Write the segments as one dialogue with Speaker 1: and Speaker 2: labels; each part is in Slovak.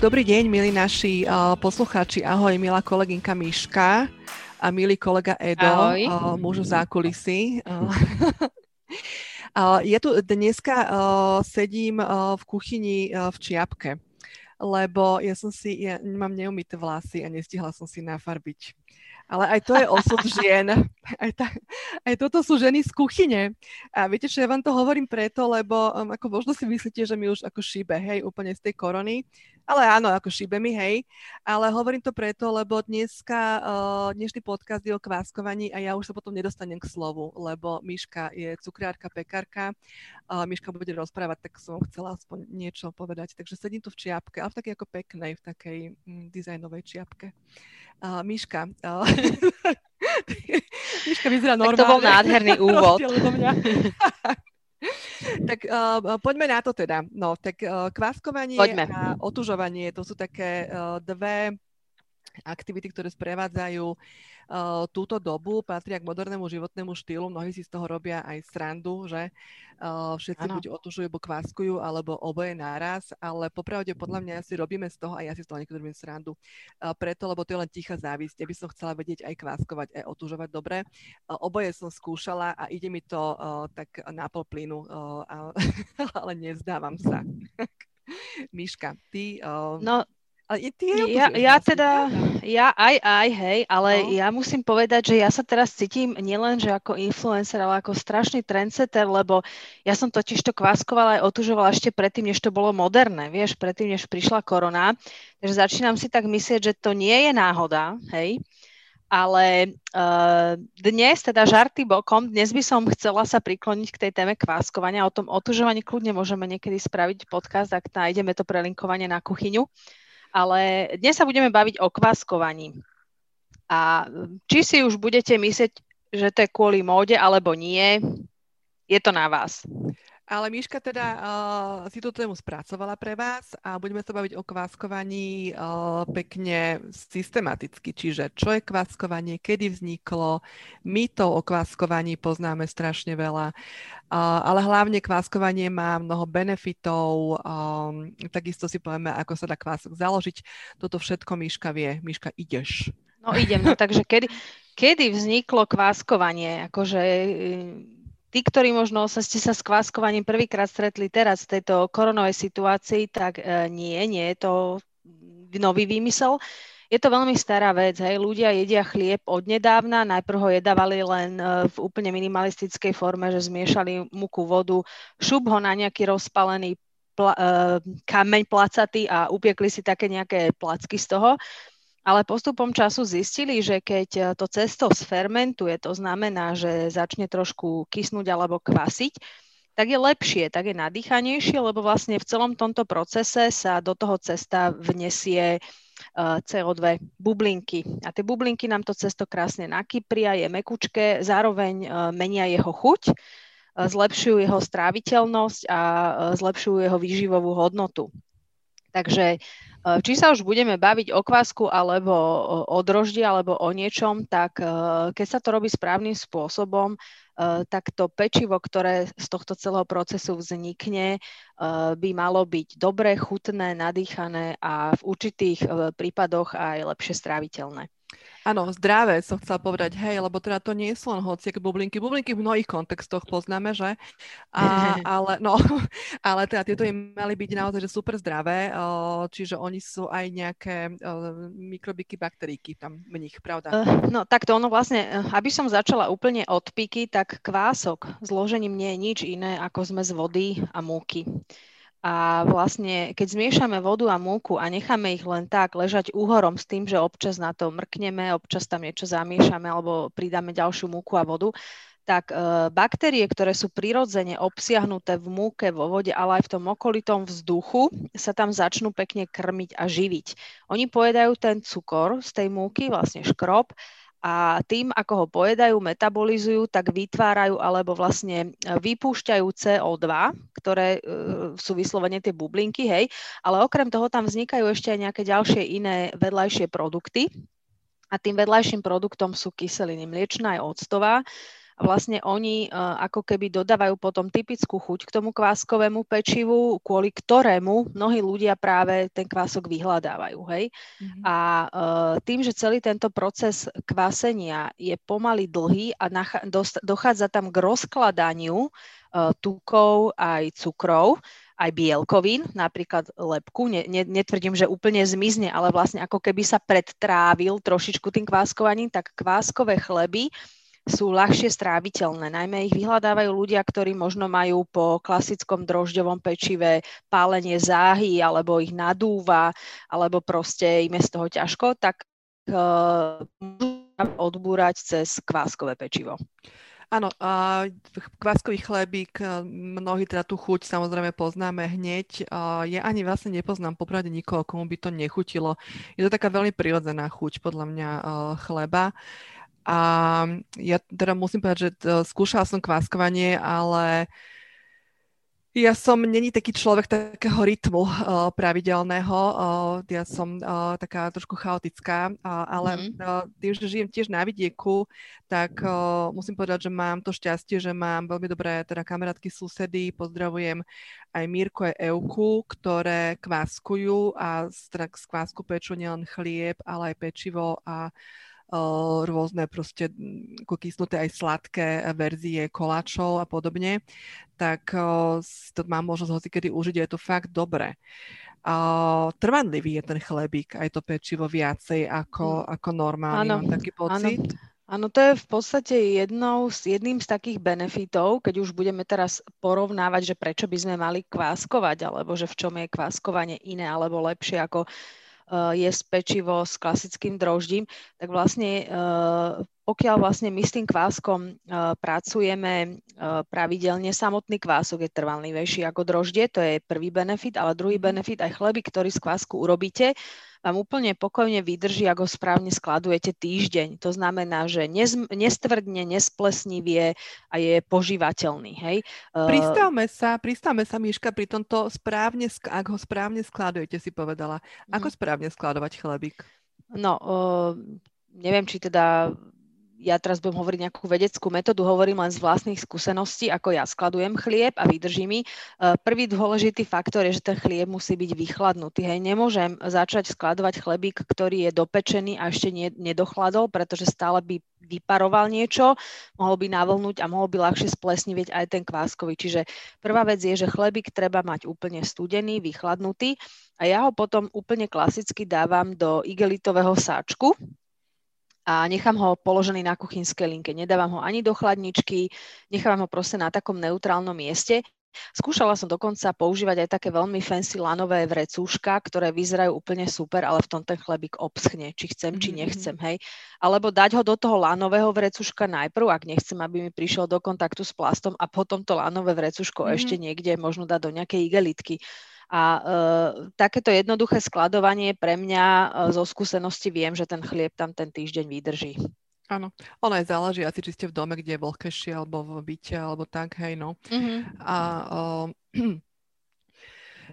Speaker 1: Dobrý deň, milí naši uh, poslucháči. Ahoj, milá kolegynka Miška a milý kolega Edo, Ahoj. uh, muž v zákulisí. Uh, ja tu dneska sedím v kuchyni v Čiapke, lebo ja som si, ja mám neumité vlasy a nestihla som si nafarbiť. Ale aj to je osud žien. Aj, ta, aj toto sú ženy z kuchyne. A viete, čo ja vám to hovorím preto, lebo um, ako možno si myslíte, že mi už ako šíbe, hej, úplne z tej korony. Ale áno, ako šíbe mi, hej. Ale hovorím to preto, lebo dneska, uh, dnešný podcast je o kváskovaní a ja už sa potom nedostanem k slovu, lebo Miška je cukriárka, pekárka. Uh, Miška bude rozprávať, tak som chcela aspoň niečo povedať. Takže sedím tu v čiapke, ale v takej ako peknej, v takej mm, dizajnovej čiapke. Uh, Miška. Miška vyzerá normálne.
Speaker 2: Tak to bol nádherný úvod.
Speaker 1: tak uh, poďme na to teda. No, tak uh, kváskovanie poďme. a otužovanie, to sú také uh, dve aktivity, ktoré sprevádzajú uh, túto dobu, patria k modernému životnému štýlu. Mnohí si z toho robia aj srandu, že uh, všetci ano. buď otužujú, alebo kváskujú, alebo oboje náraz, ale popravde podľa mňa si robíme z toho, a ja si z toho niekedy robím srandu, uh, preto, lebo to je len tichá závisť. Ja by som chcela vedieť aj kváskovať, aj otužovať dobre. Oboje som skúšala a ide mi to tak na pol plynu, ale nezdávam sa. Miška, ty...
Speaker 2: No, ja, ja teda, ja aj, aj, hej, ale no. ja musím povedať, že ja sa teraz cítim nielen, že ako influencer, ale ako strašný trendsetter, lebo ja som totiž to kváskovala aj otužovala ešte predtým, než to bolo moderné, vieš, predtým, než prišla korona. Takže začínam si tak myslieť, že to nie je náhoda, hej. Ale uh, dnes, teda žarty bokom, dnes by som chcela sa prikloniť k tej téme kváskovania. O tom otužovaní kľudne môžeme niekedy spraviť podcast, ak nájdeme to prelinkovanie na kuchyňu. Ale dnes sa budeme baviť o kváskovaní. A či si už budete myslieť, že to je kvôli móde alebo nie, je to na vás.
Speaker 1: Ale Miška teda uh, si tú tému spracovala pre vás a budeme sa baviť o kváskovaní uh, pekne systematicky. Čiže čo je kváskovanie, kedy vzniklo, my to o kváskovaní poznáme strašne veľa, uh, ale hlavne kváskovanie má mnoho benefitov, um, takisto si povieme, ako sa dá kvások založiť. Toto všetko Miška vie. Miška, ideš.
Speaker 2: No idem, no takže kedy, kedy vzniklo kváskovanie? Akože tí, ktorí možno sa ste sa s kváskovaním prvýkrát stretli teraz v tejto koronovej situácii, tak e, nie, nie je to nový výmysel. Je to veľmi stará vec, hej. Ľudia jedia chlieb od nedávna, najprv ho jedávali len e, v úplne minimalistickej forme, že zmiešali muku, vodu, šup ho na nejaký rozpalený pla, e, kameň placatý a upiekli si také nejaké placky z toho ale postupom času zistili, že keď e, to cesto sfermentuje, to znamená, že začne trošku kysnúť alebo kvasiť, tak je lepšie, tak je nadýchanejšie, lebo vlastne v celom tomto procese sa do toho cesta vnesie e, CO2 bublinky. A tie bublinky nám to cesto krásne nakypria, je mekučké, zároveň e, menia jeho chuť, zlepšujú jeho stráviteľnosť a zlepšujú jeho výživovú hodnotu. Takže Eh, či sa už budeme baviť o kvásku alebo o droždi alebo o niečom, tak eh, keď sa to robí správnym spôsobom, eh, tak to pečivo, ktoré z tohto celého procesu vznikne, by malo byť dobré, chutné, nadýchané a v určitých prípadoch aj lepšie stráviteľné.
Speaker 1: Áno, zdravé som chcela povedať, hej, lebo teda to nie sú len hociaké bublinky. Bublinky v mnohých kontextoch poznáme, že? A, ale, no, ale teda tieto im mali byť naozaj že super zdravé, čiže oni sú aj nejaké mikrobiky, bakteríky tam v nich, pravda?
Speaker 2: Uh, no takto ono vlastne, eh, aby som začala úplne od piky, tak kvások zložením nie je nič iné ako zmes vody a múky. A vlastne, keď zmiešame vodu a múku a necháme ich len tak ležať úhorom s tým, že občas na to mrkneme, občas tam niečo zamiešame alebo pridáme ďalšiu múku a vodu, tak e, baktérie, ktoré sú prirodzene obsiahnuté v múke, vo vode, ale aj v tom okolitom vzduchu, sa tam začnú pekne krmiť a živiť. Oni pojedajú ten cukor z tej múky, vlastne škrob, a tým, ako ho pojedajú, metabolizujú, tak vytvárajú alebo vlastne e, vypúšťajú CO2, ktoré e, sú vyslovene tie bublinky, hej, ale okrem toho tam vznikajú ešte aj nejaké ďalšie iné vedľajšie produkty. A tým vedľajším produktom sú kyseliny mliečná aj octová. Vlastne oni uh, ako keby dodávajú potom typickú chuť k tomu kváskovému pečivu, kvôli ktorému mnohí ľudia práve ten kvások vyhľadávajú. Hej? Mm-hmm. A uh, tým, že celý tento proces kvásenia je pomaly dlhý a nach- dochádza tam k rozkladaniu uh, tukov aj cukrov, aj bielkovín, napríklad lepku. Ne, ne, netvrdím, že úplne zmizne, ale vlastne ako keby sa predtrávil trošičku tým kváskovaním, tak kváskové chleby sú ľahšie stráviteľné. Najmä ich vyhľadávajú ľudia, ktorí možno majú po klasickom drožďovom pečive pálenie záhy, alebo ich nadúva, alebo proste im je z toho ťažko, tak uh, odbúrať cez kváskové pečivo.
Speaker 1: Áno, a kváskový chlebík, mnohí teda tú chuť samozrejme poznáme hneď. Ja ani vlastne nepoznám popravde nikoho, komu by to nechutilo. Je to taká veľmi prirodzená chuť podľa mňa chleba. A ja teda musím povedať, že skúšala som kváskovanie, ale uh, ja som není taký človek takého rytmu uh, pravidelného, uh, ja som uh, taká trošku chaotická, uh, ale mm-hmm. uh, tým, že žijem tiež na vidieku, tak uh, musím povedať, že mám to šťastie, že mám veľmi dobré teda kamarátky, susedy, pozdravujem aj Mírku, aj Euku, ktoré kváskujú a z, z kvásku pečú nielen chlieb, ale aj pečivo a rôzne proste ako kysnuté aj sladké verzie koláčov a podobne, tak to mám možnosť hocikedy užiť a je to fakt dobré. Uh, trvanlivý je ten chlebík, aj to pečivo viacej ako, mm. ako normálny, ano, mám taký pocit.
Speaker 2: Áno, to je v podstate jednou, jedným z takých benefitov, keď už budeme teraz porovnávať, že prečo by sme mali kváskovať, alebo že v čom je kváskovanie iné alebo lepšie ako jesť pečivo s klasickým droždím, tak vlastne eh, pokiaľ vlastne my s tým kváskom eh, pracujeme pravidelne, samotný kvások je trvanlivejší ako droždie, to je prvý benefit, ale druhý mhm. benefit aj chleby, ktorý z kvásku urobíte, vám úplne pokojne vydrží, ako správne skladujete týždeň. To znamená, že nestvrdne, nesplesnivie a je požívateľný. Hej?
Speaker 1: Pristavme sa, pristavme sa, Miška, pri tomto správne, ak ho správne skladujete, si povedala. Ako mm. správne skladovať chlebík?
Speaker 2: No, uh, neviem, či teda ja teraz budem hovoriť nejakú vedeckú metódu, hovorím len z vlastných skúseností, ako ja skladujem chlieb a vydrží mi. E, prvý dôležitý faktor je, že ten chlieb musí byť vychladnutý. Hej, nemôžem začať skladovať chlebík, ktorý je dopečený a ešte nedochladol, pretože stále by vyparoval niečo, mohol by navlnúť a mohol by ľahšie splesnivieť aj ten kváskový. Čiže prvá vec je, že chlebík treba mať úplne studený, vychladnutý a ja ho potom úplne klasicky dávam do igelitového sáčku, a nechám ho položený na kuchynskej linke. Nedávam ho ani do chladničky, nechávam ho proste na takom neutrálnom mieste. Skúšala som dokonca používať aj také veľmi fancy lanové vrecúška, ktoré vyzerajú úplne super, ale v tom ten chlebík obschne, či chcem, či mm-hmm. nechcem, hej. Alebo dať ho do toho lanového vrecúška najprv, ak nechcem, aby mi prišiel do kontaktu s plastom a potom to lanové vrecúško mm-hmm. ešte niekde možno dať do nejakej igelitky. A e, takéto jednoduché skladovanie pre mňa e, zo skúsenosti viem, že ten chlieb tam ten týždeň vydrží.
Speaker 1: Áno, ono aj záleží asi, či ste v dome, kde je vlhkejšie, alebo v byte, alebo tak, hej, no. Mm-hmm. A e,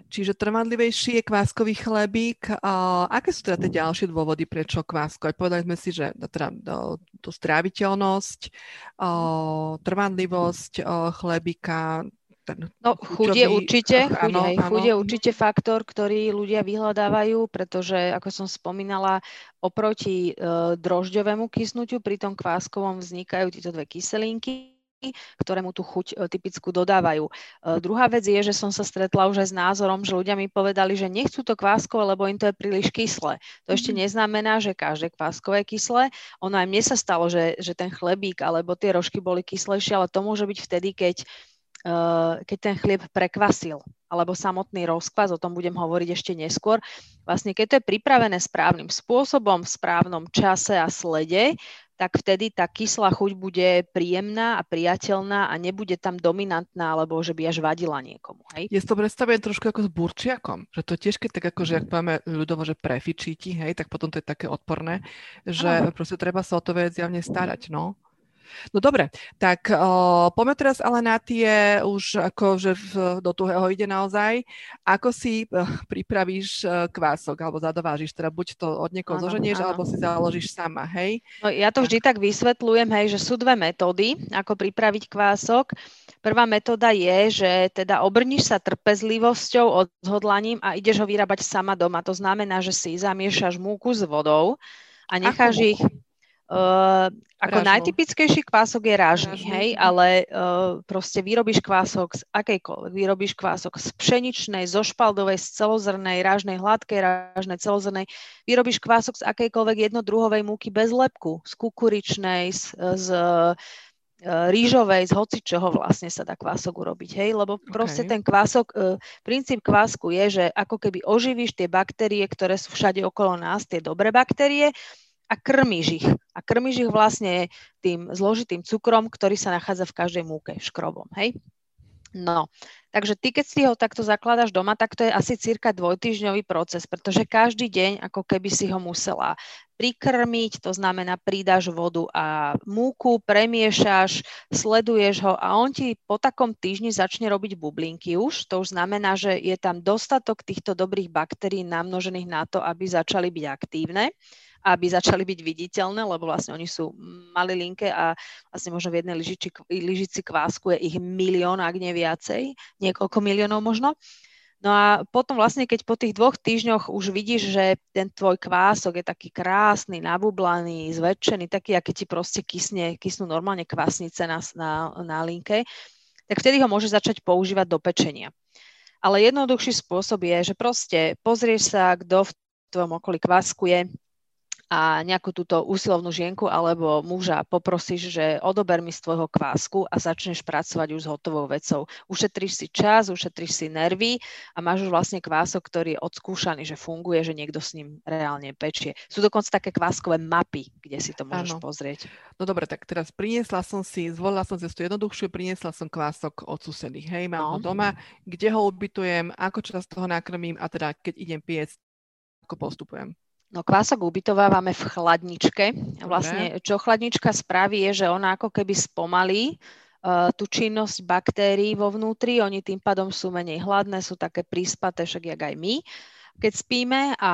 Speaker 1: Čiže trvanlivejší je kváskový chlebík. A aké sú teda tie ďalšie dôvody, prečo kváskovať? Povedali sme si, že teda tú stráviteľnosť, trvanlivosť chlebíka,
Speaker 2: ten no, chuť je určite, chuť, áno, hej, chuť je určite faktor, ktorý ľudia vyhľadávajú, pretože, ako som spomínala, oproti e, drožďovému kysnutiu pri tom kváskovom vznikajú tieto dve kyselinky, ktoré mu tú chuť e, typickú dodávajú. E, druhá vec je, že som sa stretla už aj s názorom, že ľudia mi povedali, že nechcú to kváskové, lebo im to je príliš kyslé. To ešte mm-hmm. neznamená, že každé kváskové je kyslé. Ono aj mne sa stalo, že, že ten chlebík alebo tie rožky boli kyslejšie, ale to môže byť vtedy, keď keď ten chlieb prekvasil, alebo samotný rozkvas, o tom budem hovoriť ešte neskôr. Vlastne keď to je pripravené správnym spôsobom, v správnom čase a slede, tak vtedy tá kyslá chuť bude príjemná a priateľná a nebude tam dominantná, alebo že by až vadila niekomu. Hej?
Speaker 1: Ja to predstavujem trošku ako s burčiakom, že to tiež keď tak ako, že ak máme ľudovo, že prefičíti, hej, tak potom to je také odporné, že Aha. proste treba sa o to vec zjavne starať, no. No dobre, tak uh, poďme teraz ale na tie už akože v, do tuhého ide naozaj. Ako si uh, pripravíš uh, kvások alebo zadovážiš, teda buď to od niekoho zoženieš, alebo si založíš sama, hej?
Speaker 2: No, ja to vždy tak vysvetľujem, hej, že sú dve metódy, ako pripraviť kvások. Prvá metóda je, že teda obrníš sa trpezlivosťou, odhodlaním a ideš ho vyrábať sama doma. To znamená, že si zamiešaš múku s vodou a necháš ich Uh, ako najtypickejší kvások je rážny, Rážny. hej, ale uh, proste vyrobíš kvások z akejkoľvek. Vyrobíš kvások z pšeničnej, zo špaldovej, z celozrnej, rážnej, hladkej, rážnej, celozrnej. Vyrobíš kvások z akejkoľvek jednodruhovej múky bez lepku, z kukuričnej, z, z uh, rýžovej, z hocičoho vlastne sa dá kvások urobiť, hej, lebo proste okay. ten kvások, uh, princíp kvásku je, že ako keby oživíš tie baktérie, ktoré sú všade okolo nás, tie dobré baktérie, a krmíš ich. A krmíš ich vlastne tým zložitým cukrom, ktorý sa nachádza v každej múke, škrobom. Hej? No, takže ty, keď si ho takto zakladaš doma, tak to je asi cirka dvojtyžňový proces, pretože každý deň ako keby si ho musela prikrmiť, to znamená pridáš vodu a múku, premiešaš, sleduješ ho a on ti po takom týždni začne robiť bublinky už. To už znamená, že je tam dostatok týchto dobrých baktérií namnožených na to, aby začali byť aktívne aby začali byť viditeľné, lebo vlastne oni sú malilinké a vlastne možno v jednej lyžici, lyžici kvásku je ich milión, ak nie viacej, niekoľko miliónov možno. No a potom vlastne, keď po tých dvoch týždňoch už vidíš, že ten tvoj kvások je taký krásny, nabublaný, zväčšený, taký, aké ti proste kysne, kysnú normálne kvásnice na, na, na linke, tak vtedy ho môžeš začať používať do pečenia. Ale jednoduchší spôsob je, že proste pozrieš sa, kto v tvojom okolí kváskuje, a nejakú túto úsilovnú žienku alebo muža poprosíš, že odober mi z tvojho kvásku a začneš pracovať už s hotovou vecou. Ušetríš si čas, ušetríš si nervy a máš už vlastne kvások, ktorý je odskúšaný, že funguje, že niekto s ním reálne pečie. Sú dokonca také kváskové mapy, kde si to môžeš ano. pozrieť.
Speaker 1: No dobre, tak teraz priniesla som si, zvolila som cestu jednoduchšiu, priniesla som kvások od susedých. Hej, mám no. ho doma, kde ho ubytujem, ako čas toho nakrmím a teda keď idem piecť, ako postupujem.
Speaker 2: No kvások ubytovávame v chladničke. Vlastne, čo chladnička spraví, je, že ona ako keby spomalí uh, tú činnosť baktérií vo vnútri. Oni tým pádom sú menej hladné, sú také príspaté, však jak aj my, keď spíme. A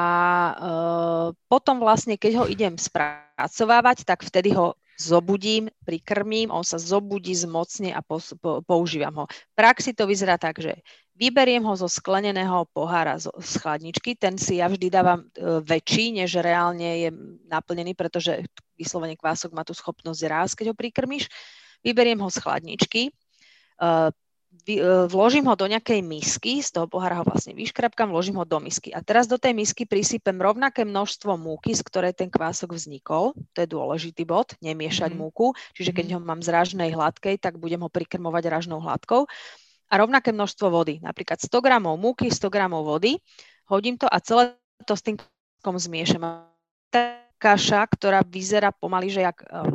Speaker 2: uh, potom vlastne, keď ho idem spracovávať, tak vtedy ho zobudím, prikrmím, on sa zobudí, zmocne a po, po, používam ho. V praxi to vyzerá tak, že Vyberiem ho zo skleneného pohára z chladničky, ten si ja vždy dávam e, väčší, než reálne je naplnený, pretože vyslovene kvások má tú schopnosť rásť, keď ho prikrmiš. Vyberiem ho z chladničky, e, e, vložím ho do nejakej misky, z toho pohára ho vlastne vyškrapkám, vložím ho do misky. A teraz do tej misky prisypem rovnaké množstvo múky, z ktorej ten kvások vznikol. To je dôležitý bod, nemiešať mm-hmm. múku. Čiže keď mhm. ho mám z ražnej hladkej, tak budem ho prikrmovať ražnou hladkou a rovnaké množstvo vody. Napríklad 100 gramov múky, 100 gramov vody. Hodím to a celé to s tým zmiešam. Tá kaša, ktorá vyzerá pomaly, že jak uh,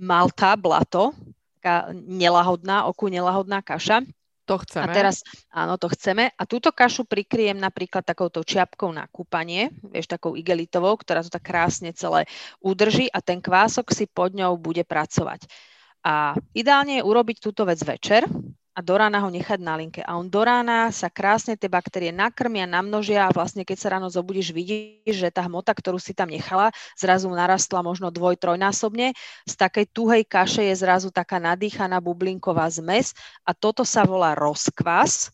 Speaker 2: malta, blato, taká nelahodná, oku nelahodná kaša.
Speaker 1: To chceme.
Speaker 2: A teraz, áno, to chceme. A túto kašu prikryjem napríklad takouto čiapkou na kúpanie, vieš, takou igelitovou, ktorá to tak krásne celé udrží a ten kvások si pod ňou bude pracovať. A ideálne je urobiť túto vec večer, a do rána ho nechať na linke. A on do rána sa krásne tie baktérie nakrmia, namnožia a vlastne keď sa ráno zobudíš, vidíš, že tá hmota, ktorú si tam nechala, zrazu narastla možno dvoj, trojnásobne. Z takej tuhej kaše je zrazu taká nadýchaná bublinková zmes a toto sa volá rozkvas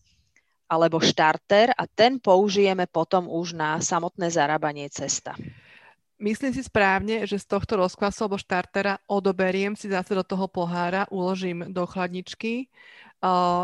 Speaker 2: alebo štarter a ten použijeme potom už na samotné zarábanie cesta.
Speaker 1: Myslím si správne, že z tohto rozkvasu alebo štartera odoberiem si zase do toho pohára, uložím do chladničky,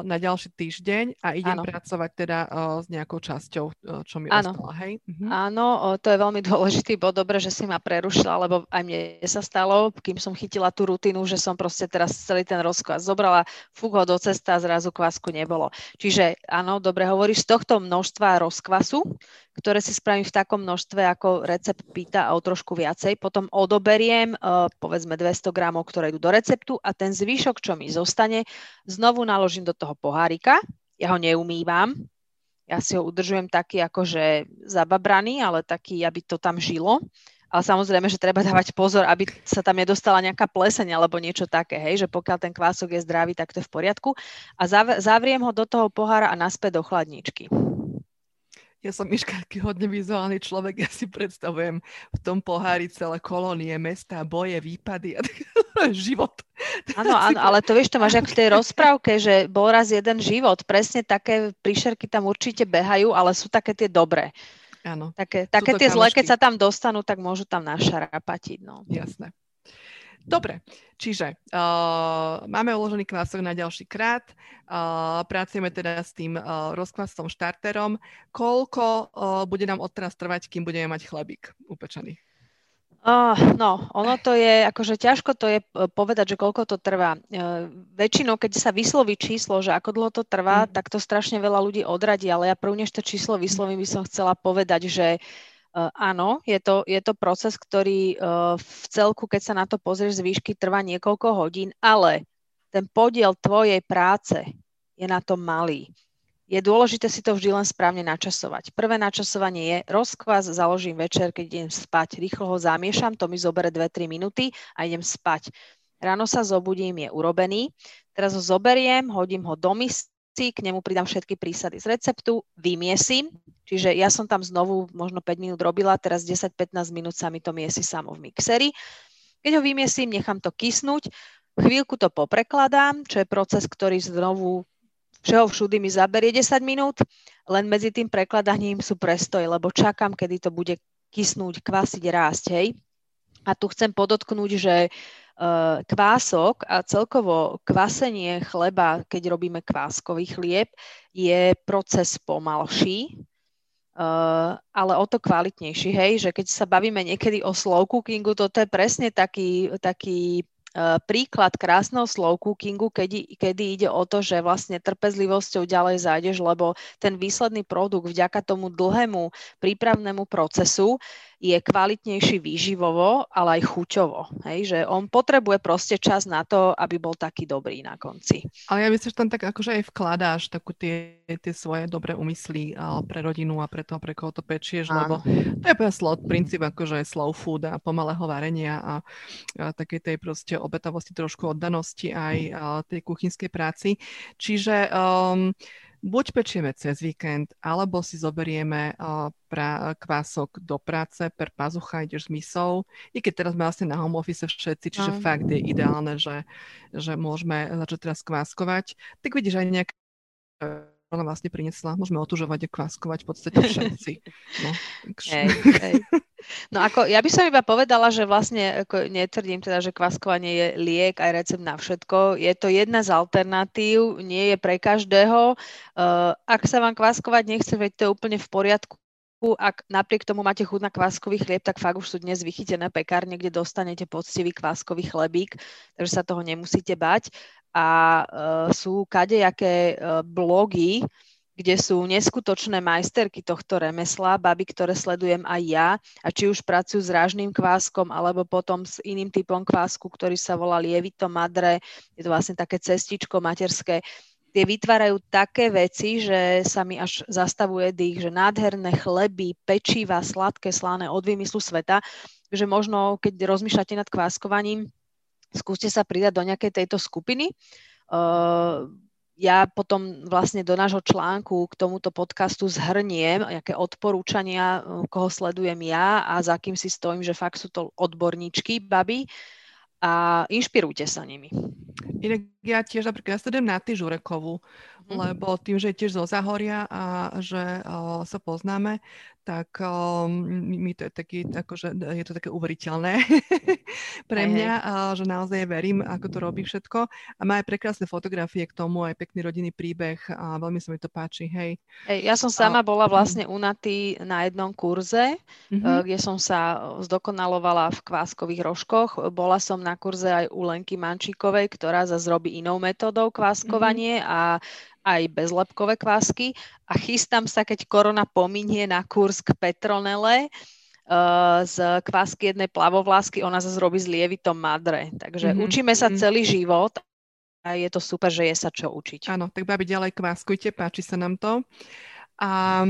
Speaker 1: na ďalší týždeň a idem ano. pracovať teda s nejakou časťou, čo mi ano. ostala, hej?
Speaker 2: Mhm. Áno, to je veľmi dôležitý bod, dobre, že si ma prerušila, lebo aj mne sa stalo, kým som chytila tú rutinu, že som proste teraz celý ten rozkvas zobrala, fúk ho do cesta a zrazu kvásku nebolo. Čiže áno, dobre hovoríš, z tohto množstva rozkvasu, ktoré si spravím v takom množstve, ako recept pýta a o trošku viacej. Potom odoberiem povedzme 200 gramov, ktoré idú do receptu a ten zvyšok, čo mi zostane, znovu naložím do toho pohárika. Ja ho neumývam, ja si ho udržujem taký akože zababraný, ale taký, aby to tam žilo ale samozrejme, že treba dávať pozor, aby sa tam nedostala nejaká pleseň alebo niečo také, hej, že pokiaľ ten kvások je zdravý, tak to je v poriadku. A zavriem ho do toho pohára a naspäť do chladničky.
Speaker 1: Ja som Miška taký hodne vizuálny človek, ja si predstavujem v tom pohári celé kolónie, mesta, boje, výpady a život.
Speaker 2: Áno, áno, ale to vieš, to máš ako v tej rozprávke, že bol raz jeden život. Presne také príšerky tam určite behajú, ale sú také tie dobré.
Speaker 1: Áno.
Speaker 2: Také, také tie kamošky. zlé, keď sa tam dostanú, tak môžu tam našarapatiť. No.
Speaker 1: Jasné. Dobre, čiže uh, máme uložený kvások na ďalší krát, uh, pracujeme teda s tým uh, rozkvasom štarterom. Koľko uh, bude nám odteraz trvať, kým budeme mať chlebík upečený?
Speaker 2: Uh, no, ono to je, akože ťažko to je povedať, že koľko to trvá. Uh, väčšinou, keď sa vysloví číslo, že ako dlho to trvá, mm. tak to strašne veľa ľudí odradí, ale ja prvne, než to číslo vyslovím, by som chcela povedať, že áno, je to, je to proces, ktorý uh, v celku, keď sa na to pozrieš z výšky, trvá niekoľko hodín, ale ten podiel tvojej práce je na tom malý. Je dôležité si to vždy len správne načasovať. Prvé načasovanie je rozkvas, založím večer, keď idem spať, rýchlo ho zamiešam, to mi zobere 2-3 minúty a idem spať. Ráno sa zobudím, je urobený. Teraz ho zoberiem, hodím ho do misky, k nemu pridám všetky prísady z receptu, vymiesím, čiže ja som tam znovu možno 5 minút robila, teraz 10-15 minút sa mi to miesi samo v mixeri. Keď ho vymiesím, nechám to kysnúť, chvíľku to poprekladám, čo je proces, ktorý znovu všeho všudy mi zaberie 10 minút, len medzi tým prekladaním sú prestoj, lebo čakám, kedy to bude kysnúť, kvasiť, rásť, hej. A tu chcem podotknúť, že Eh, kvások a celkovo kvasenie chleba, keď robíme kváskový chlieb, je proces pomalší, Uh, ale o to kvalitnejší, hej, že keď sa bavíme niekedy o slow cookingu, toto je presne taký, taký uh, príklad krásneho slow cookingu, kedy, kedy ide o to, že vlastne trpezlivosťou ďalej zájdeš, lebo ten výsledný produkt vďaka tomu dlhému prípravnému procesu je kvalitnejší výživovo, ale aj chuťovo. Hej? Že on potrebuje proste čas na to, aby bol taký dobrý na konci.
Speaker 1: Ale ja myslím, že tam tak akože aj vkladáš takú tie, tie svoje dobré úmysly pre rodinu a pre toho, pre koho to pečieš, Áno. lebo to je slow, princíp akože slow food a pomalého varenia a, a takej tej proste obetavosti, trošku oddanosti aj tej kuchynskej práci. Čiže um, buď pečieme cez víkend, alebo si zoberieme pra, kvások do práce, per pazucha ideš s misou. I keď teraz sme vlastne na home office všetci, čiže no. fakt je ideálne, že, že môžeme začať teraz kváskovať. Tak vidíš aj nejaké ona vlastne priniesla, môžeme otužovať a kváskovať v podstate všetci. No,
Speaker 2: hej, hej. no ako, ja by som iba povedala, že vlastne ako netvrdím teda, že kváskovanie je liek aj recept na všetko. Je to jedna z alternatív, nie je pre každého. Uh, ak sa vám kváskovať nechce, veď to je úplne v poriadku ak napriek tomu máte chuť na kváskový chlieb, tak fakt už sú dnes vychytené pekárne, kde dostanete poctivý kváskový chlebík, takže sa toho nemusíte bať. A uh, sú kadejaké uh, blogy, kde sú neskutočné majsterky tohto remesla, baby, ktoré sledujem aj ja, a či už pracujú s rážným kváskom, alebo potom s iným typom kvásku, ktorý sa volá lievito madre, je to vlastne také cestičko materské, tie vytvárajú také veci, že sa mi až zastavuje dých, že nádherné chleby, pečiva, sladké, slané od vymyslu sveta, že možno, keď rozmýšľate nad kváskovaním, skúste sa pridať do nejakej tejto skupiny. Uh, ja potom vlastne do nášho článku k tomuto podcastu zhrniem nejaké odporúčania, koho sledujem ja a za kým si stojím, že fakt sú to odborníčky, baby a inšpirujte sa nimi.
Speaker 1: Inak ja tiež napríklad ja sledujem na Žurekovú, mm-hmm. lebo tým, že je tiež zo Zahoria a že o, sa poznáme, tak um, mi to je, taký, akože, je to také uveriteľné pre mňa, a, že naozaj verím, ako to robí všetko. A má aj prekrásne fotografie k tomu, aj pekný rodinný príbeh a veľmi sa mi to páči, hej.
Speaker 2: Hej, ja som sama a, bola mhm. vlastne unatý na jednom kurze, mm-hmm. kde som sa zdokonalovala v kváskových rožkoch. Bola som na kurze aj u Lenky Mančíkovej, ktorá zase robí inou metodou kváskovanie mm-hmm. a aj bezlepkové kvásky a chystám sa, keď korona pominie na kurz k Petronele, Uh, z kvásky jednej plavovlásky, ona zase robí s lievitom madre. Takže mm-hmm. učíme sa mm-hmm. celý život a je to super, že je sa čo učiť.
Speaker 1: Áno, tak babi ďalej kváskujte, páči sa nám to. A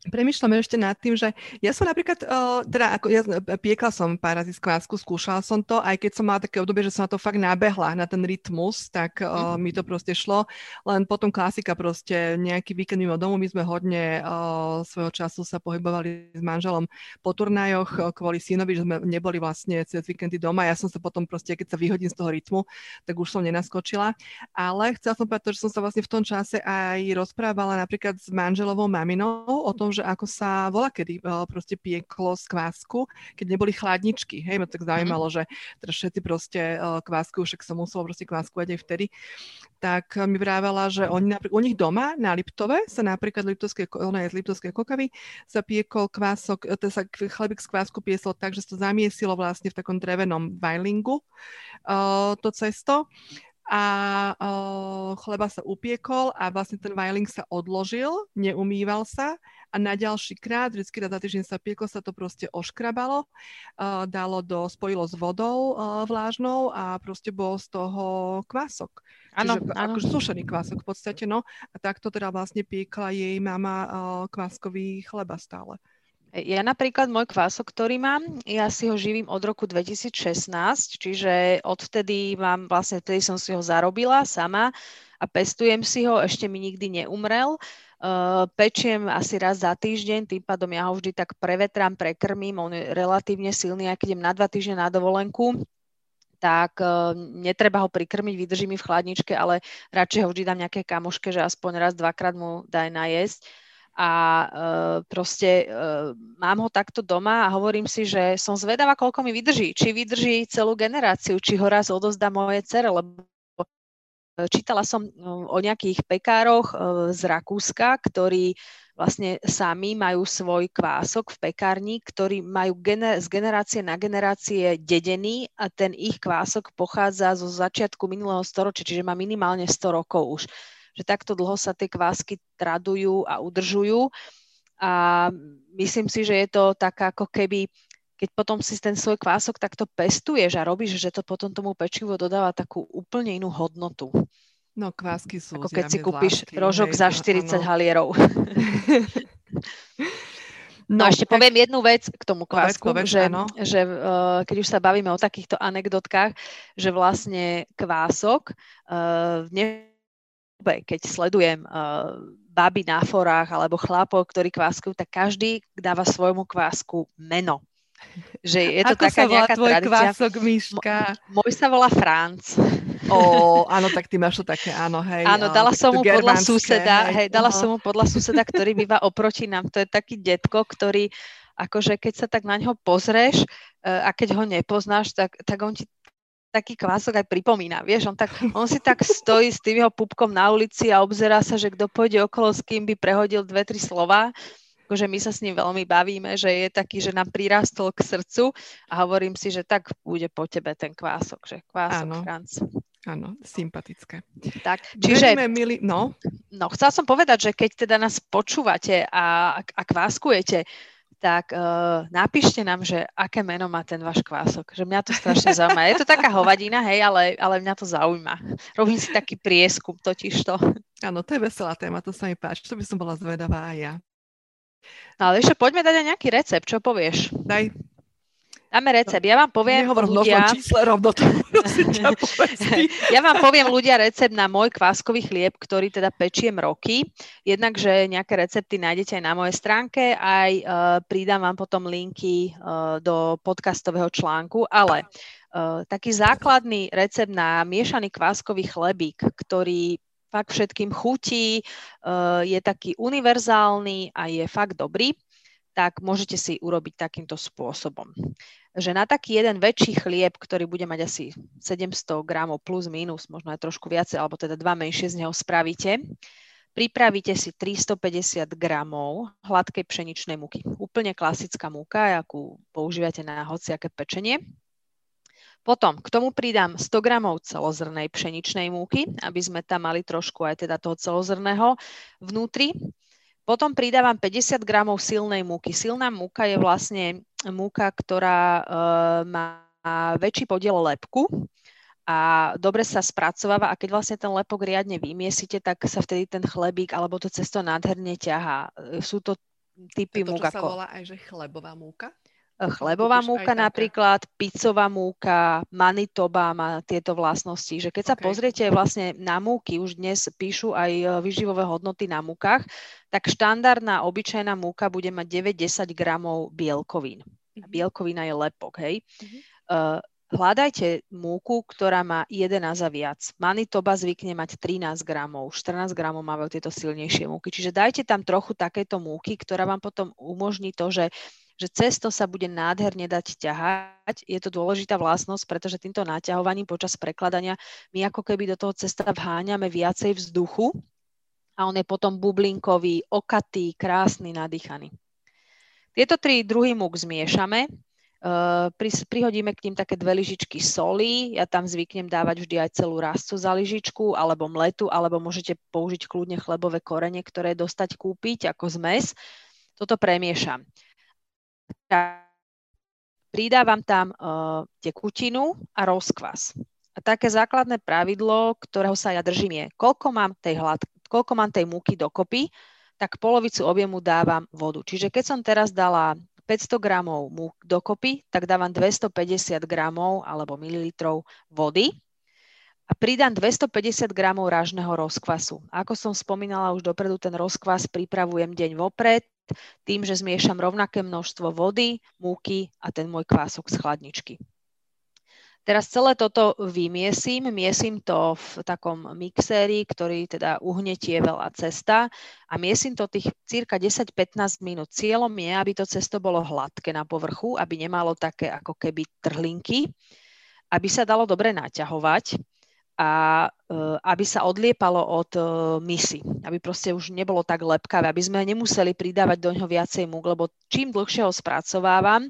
Speaker 1: Premýšľam ešte nad tým, že ja som napríklad, uh, teda ako ja piekla som pár razy skvásku, skúšala som to, aj keď som mala také obdobie, že som na to fakt nabehla, na ten rytmus, tak uh, mi to proste šlo. Len potom klasika proste, nejaký víkend mimo domu, my sme hodne uh, svojho času sa pohybovali s manželom po turnajoch uh, kvôli synovi, že sme neboli vlastne cez víkendy doma. Ja som sa potom proste, keď sa vyhodím z toho rytmu, tak už som nenaskočila. Ale chcela som povedať to, že som sa vlastne v tom čase aj rozprávala napríklad s manželovou maminou o tom, že ako sa volá kedy uh, proste pieklo z kvásku, keď neboli chladničky. Hej, ma tak mhm. zaujímalo, mm. že teraz všetci proste uh, kvásku, však som musela proste kvásku aj vtedy. Tak mi vrávala, že oni napríklad, u nich doma na Liptove sa napríklad Liptovské, ona je z Liptovskej kokavy, sa piekol kvások, to sa chlebík z kvásku piesol tak, že sa to zamiesilo vlastne v takom drevenom bajlingu uh, to cesto a uh, chleba sa upiekol a vlastne ten vajling sa odložil, neumýval sa a na ďalší krát, vždycky raz za týždeň sa pieklo, sa to proste oškrabalo, uh, dalo do, spojilo s vodou uh, vlážnou a proste bol z toho kvások. Áno, akože sušený kvások v podstate, no. A takto teda vlastne piekla jej mama uh, kváskový chleba stále.
Speaker 2: Ja napríklad môj kvások, ktorý mám, ja si ho živím od roku 2016, čiže odvtedy mám, vlastne vtedy som si ho zarobila sama a pestujem si ho, ešte mi nikdy neumrel. Uh, pečiem asi raz za týždeň, tým pádom ja ho vždy tak prevetrám, prekrmím, on je relatívne silný, ak idem na dva týždne na dovolenku, tak uh, netreba ho prikrmiť, vydrží mi v chladničke, ale radšej ho vždy dám nejaké kamoške, že aspoň raz, dvakrát mu daj najesť. A uh, proste uh, mám ho takto doma a hovorím si, že som zvedavá, koľko mi vydrží. Či vydrží celú generáciu, či ho raz odozdá moje cere, lebo Čítala som o nejakých pekároch z Rakúska, ktorí vlastne sami majú svoj kvások v pekárni, ktorý majú gener- z generácie na generácie dedený a ten ich kvások pochádza zo začiatku minulého storočia, čiže má minimálne 100 rokov už. Že takto dlho sa tie kvásky tradujú a udržujú. A myslím si, že je to tak ako keby keď potom si ten svoj kvások takto pestuješ a robíš, že to potom tomu pečivu dodáva takú úplne inú hodnotu.
Speaker 1: No, kvásky sú
Speaker 2: Ako keď si kúpiš zvláštky, rožok hej, za 40 ano. halierov. No, no ešte tak... poviem jednu vec k tomu kvásku, povedz, že, že uh, keď už sa bavíme o takýchto anekdotkách, že vlastne kvások uh, v dobe, keď sledujem uh, baby na forách alebo chlapov, ktorí kváskujú, tak každý dáva svojmu kvásku meno. Že je to
Speaker 1: Ako
Speaker 2: taká
Speaker 1: sa volá tvoj
Speaker 2: tradícia.
Speaker 1: kvások, Myška?
Speaker 2: Môj sa volá Franc.
Speaker 1: Ó, áno, tak ty máš to také, áno, hej.
Speaker 2: Áno, dala som mu podľa suseda, hej, hej dala som mu podľa suseda, ktorý býva oproti nám. To je taký detko, ktorý akože keď sa tak na ňo pozrieš uh, a keď ho nepoznáš, tak, tak on ti taký kvások aj pripomína, vieš, on, tak, on si tak stojí s tým jeho pupkom na ulici a obzerá sa, že kto pôjde okolo, s kým by prehodil dve, tri slova akože my sa s ním veľmi bavíme, že je taký, že nám prirastol k srdcu a hovorím si, že tak bude po tebe ten kvások, že kvások Áno. Franc.
Speaker 1: Áno, sympatické.
Speaker 2: Tak, čiže...
Speaker 1: Veríme, milí, no.
Speaker 2: no, chcela som povedať, že keď teda nás počúvate a, a kváskujete, tak uh, napíšte nám, že aké meno má ten váš kvások. Že mňa to strašne zaujíma. Je to taká hovadina, hej, ale, ale mňa to zaujíma. Robím si taký prieskum totiž to.
Speaker 1: Áno, to je veselá téma, to sa mi páči. To by som bola zvedavá aj ja.
Speaker 2: No ale ešte poďme dať aj nejaký recept, čo povieš?
Speaker 1: Daj.
Speaker 2: Dáme recept. Ja vám poviem
Speaker 1: Nehovor
Speaker 2: ľudia...
Speaker 1: čísle rovno to
Speaker 2: Ja vám poviem ľudia recept na môj kváskový chlieb, ktorý teda pečiem roky. Jednak, že nejaké recepty nájdete aj na mojej stránke, aj uh, pridám vám potom linky uh, do podcastového článku, ale uh, taký základný recept na miešaný kváskový chlebík, ktorý fakt všetkým chutí, je taký univerzálny a je fakt dobrý, tak môžete si urobiť takýmto spôsobom. Že na taký jeden väčší chlieb, ktorý bude mať asi 700 gramov plus minus, možno aj trošku viacej, alebo teda dva menšie z neho spravíte, pripravíte si 350 gramov hladkej pšeničnej múky. Úplne klasická múka, akú používate na hociaké pečenie. Potom k tomu pridám 100 gramov celozrnej pšeničnej múky, aby sme tam mali trošku aj teda toho celozrného vnútri. Potom pridávam 50 gramov silnej múky. Silná múka je vlastne múka, ktorá e, má väčší podiel lepku a dobre sa spracováva a keď vlastne ten lepok riadne vymiesite, tak sa vtedy ten chlebík alebo to cesto nádherne ťahá. Sú to typy múk.
Speaker 1: To, čo ako... sa volá aj, že chlebová múka?
Speaker 2: Chlebová múka napríklad, pizzová múka, Manitoba má tieto vlastnosti, že keď sa okay. pozriete vlastne na múky, už dnes píšu aj e, vyživové hodnoty na múkach, tak štandardná obyčajná múka bude mať 9-10 gramov bielkovín. Mm-hmm. Bielkovina je lepok, hej. Mm-hmm. Uh, hľadajte múku, ktorá má 11 a viac. Manitoba zvykne mať 13 gramov, 14 gramov majú tieto silnejšie múky. Čiže dajte tam trochu takéto múky, ktorá vám potom umožní to, že že cesto sa bude nádherne dať ťahať. Je to dôležitá vlastnosť, pretože týmto naťahovaním počas prekladania my ako keby do toho cesta vháňame viacej vzduchu a on je potom bublinkový, okatý, krásny, nadýchaný. Tieto tri druhy múk zmiešame, Uh, prihodíme k ním také dve lyžičky soli, ja tam zvyknem dávať vždy aj celú rastcu za lyžičku, alebo mletu, alebo môžete použiť kľudne chlebové korene, ktoré dostať kúpiť ako zmes. Toto premiešam. Pridávam tam uh, tekutinu a rozkvas. A také základné pravidlo, ktorého sa ja držím je, koľko mám tej, hlad, koľko mám tej múky dokopy, tak polovicu objemu dávam vodu. Čiže keď som teraz dala 500 gramov múk dokopy, tak dávam 250 gramov alebo mililitrov vody a pridám 250 gramov rážneho rozkvasu. Ako som spomínala už dopredu, ten rozkvas pripravujem deň vopred, tým, že zmiešam rovnaké množstvo vody, múky a ten môj kvások z chladničky. Teraz celé toto vymiesím, miesím to v takom mixéri, ktorý teda uhnetie veľa cesta a miesím to tých cirka 10-15 minút. Cieľom je, aby to cesto bolo hladké na povrchu, aby nemalo také ako keby trhlinky, aby sa dalo dobre naťahovať a e, aby sa odliepalo od e, misy, aby proste už nebolo tak lepkavé, aby sme nemuseli pridávať do ňoho viacej múk, lebo čím dlhšie ho spracovávam,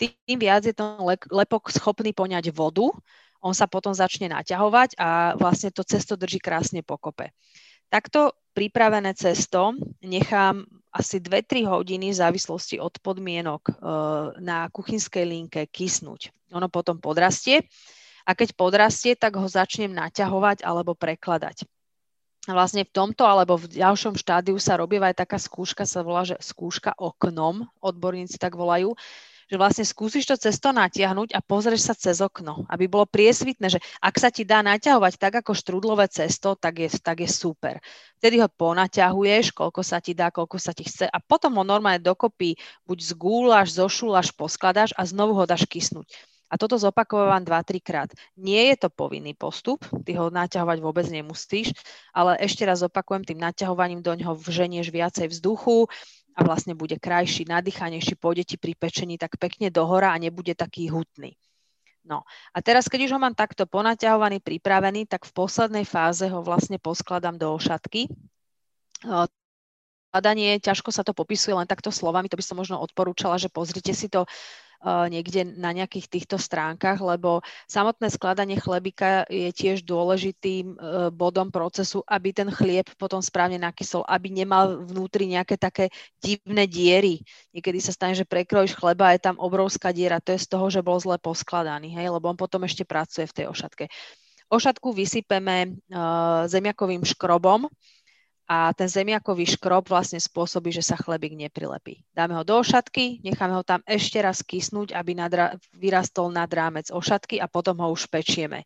Speaker 2: tým viac je ten lepok schopný poňať vodu, on sa potom začne naťahovať a vlastne to cesto drží krásne pokope. Takto pripravené cesto nechám asi 2-3 hodiny v závislosti od podmienok e, na kuchynskej linke kysnúť. Ono potom podrastie a keď podrastie, tak ho začnem naťahovať alebo prekladať. Vlastne v tomto alebo v ďalšom štádiu sa robí aj taká skúška, sa volá, že skúška oknom, odborníci tak volajú, že vlastne skúsiš to cesto natiahnuť a pozrieš sa cez okno, aby bolo priesvitné, že ak sa ti dá naťahovať tak ako štrudlové cesto, tak je, tak je super. Vtedy ho ponaťahuješ, koľko sa ti dá, koľko sa ti chce a potom ho normálne dokopy buď zgúľaš, zošúľaš, poskladáš a znovu ho dáš kysnúť. A toto zopakovávam 2-3 krát. Nie je to povinný postup, ty ho naťahovať vôbec nemusíš, ale ešte raz opakujem, tým naťahovaním do ňoho vženieš viacej vzduchu a vlastne bude krajší, nadýchanejší, pôjde ti pri pečení tak pekne dohora a nebude taký hutný. No a teraz, keď už ho mám takto ponaťahovaný, pripravený, tak v poslednej fáze ho vlastne poskladám do ošatky. Skladanie, ťažko sa to popisuje len takto slovami, to by som možno odporúčala, že pozrite si to niekde na nejakých týchto stránkach, lebo samotné skladanie chlebika je tiež dôležitým e, bodom procesu, aby ten chlieb potom správne nakysol, aby nemal vnútri nejaké také divné diery. Niekedy sa stane, že prekrojíš chleba a je tam obrovská diera. To je z toho, že bol zle poskladaný, hej, lebo on potom ešte pracuje v tej ošatke. Ošatku vysypeme uh, zemiakovým škrobom, a ten zemiakový škrob vlastne spôsobí, že sa chlebík neprilepí. Dáme ho do ošatky, necháme ho tam ešte raz kysnúť, aby nadra- vyrastol nad rámec ošatky a potom ho už pečieme.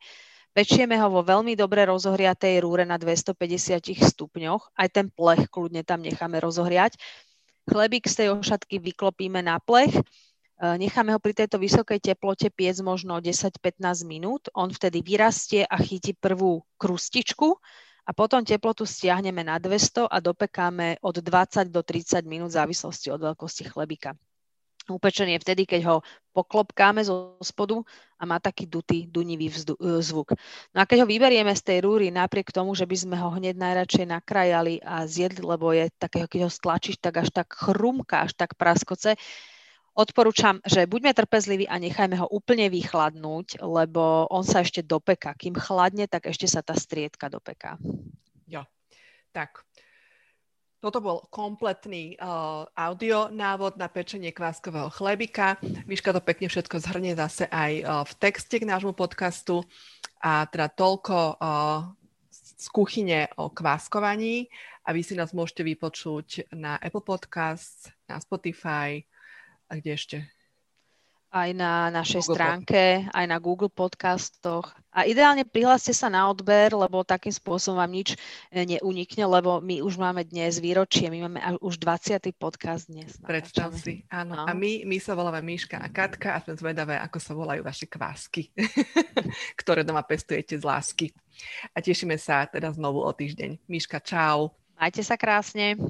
Speaker 2: Pečieme ho vo veľmi dobre rozohriatej rúre na 250 stupňoch. Aj ten plech kľudne tam necháme rozohriať. Chlebík z tej ošatky vyklopíme na plech, e, necháme ho pri tejto vysokej teplote piec možno 10-15 minút. On vtedy vyrastie a chytí prvú krustičku a potom teplotu stiahneme na 200 a dopekáme od 20 do 30 minút v závislosti od veľkosti chlebika. Upečenie vtedy, keď ho poklopkáme zo spodu a má taký dutý, dunivý vzdu- e, zvuk. No a keď ho vyberieme z tej rúry, napriek tomu, že by sme ho hneď najradšej nakrajali a zjedli, lebo je takého, keď ho stlačíš, tak až tak chrumka, až tak praskoce, Odporúčam, že buďme trpezliví a nechajme ho úplne vychladnúť, lebo on sa ešte dopeká. Kým chladne, tak ešte sa tá striedka dopeká.
Speaker 1: Jo, tak. Toto bol kompletný uh, audio návod na pečenie kváskového chlebika. Miška to pekne všetko zhrnie zase aj uh, v texte k nášmu podcastu. A teda toľko uh, z kuchyne o kváskovaní a vy si nás môžete vypočuť na Apple Podcasts, na Spotify a kde ešte?
Speaker 2: aj na našej Google stránke, pod... aj na Google podcastoch. A ideálne prihláste sa na odber, lebo takým spôsobom vám nič e, neunikne, lebo my už máme dnes výročie, my máme už 20. podcast dnes.
Speaker 1: Predstav si, áno. No. A my, my sa voláme Míška a Katka a sme zvedavé, ako sa volajú vaše kvásky, ktoré doma pestujete z lásky. A tešíme sa teda znovu o týždeň. Míška, čau.
Speaker 2: Majte sa krásne.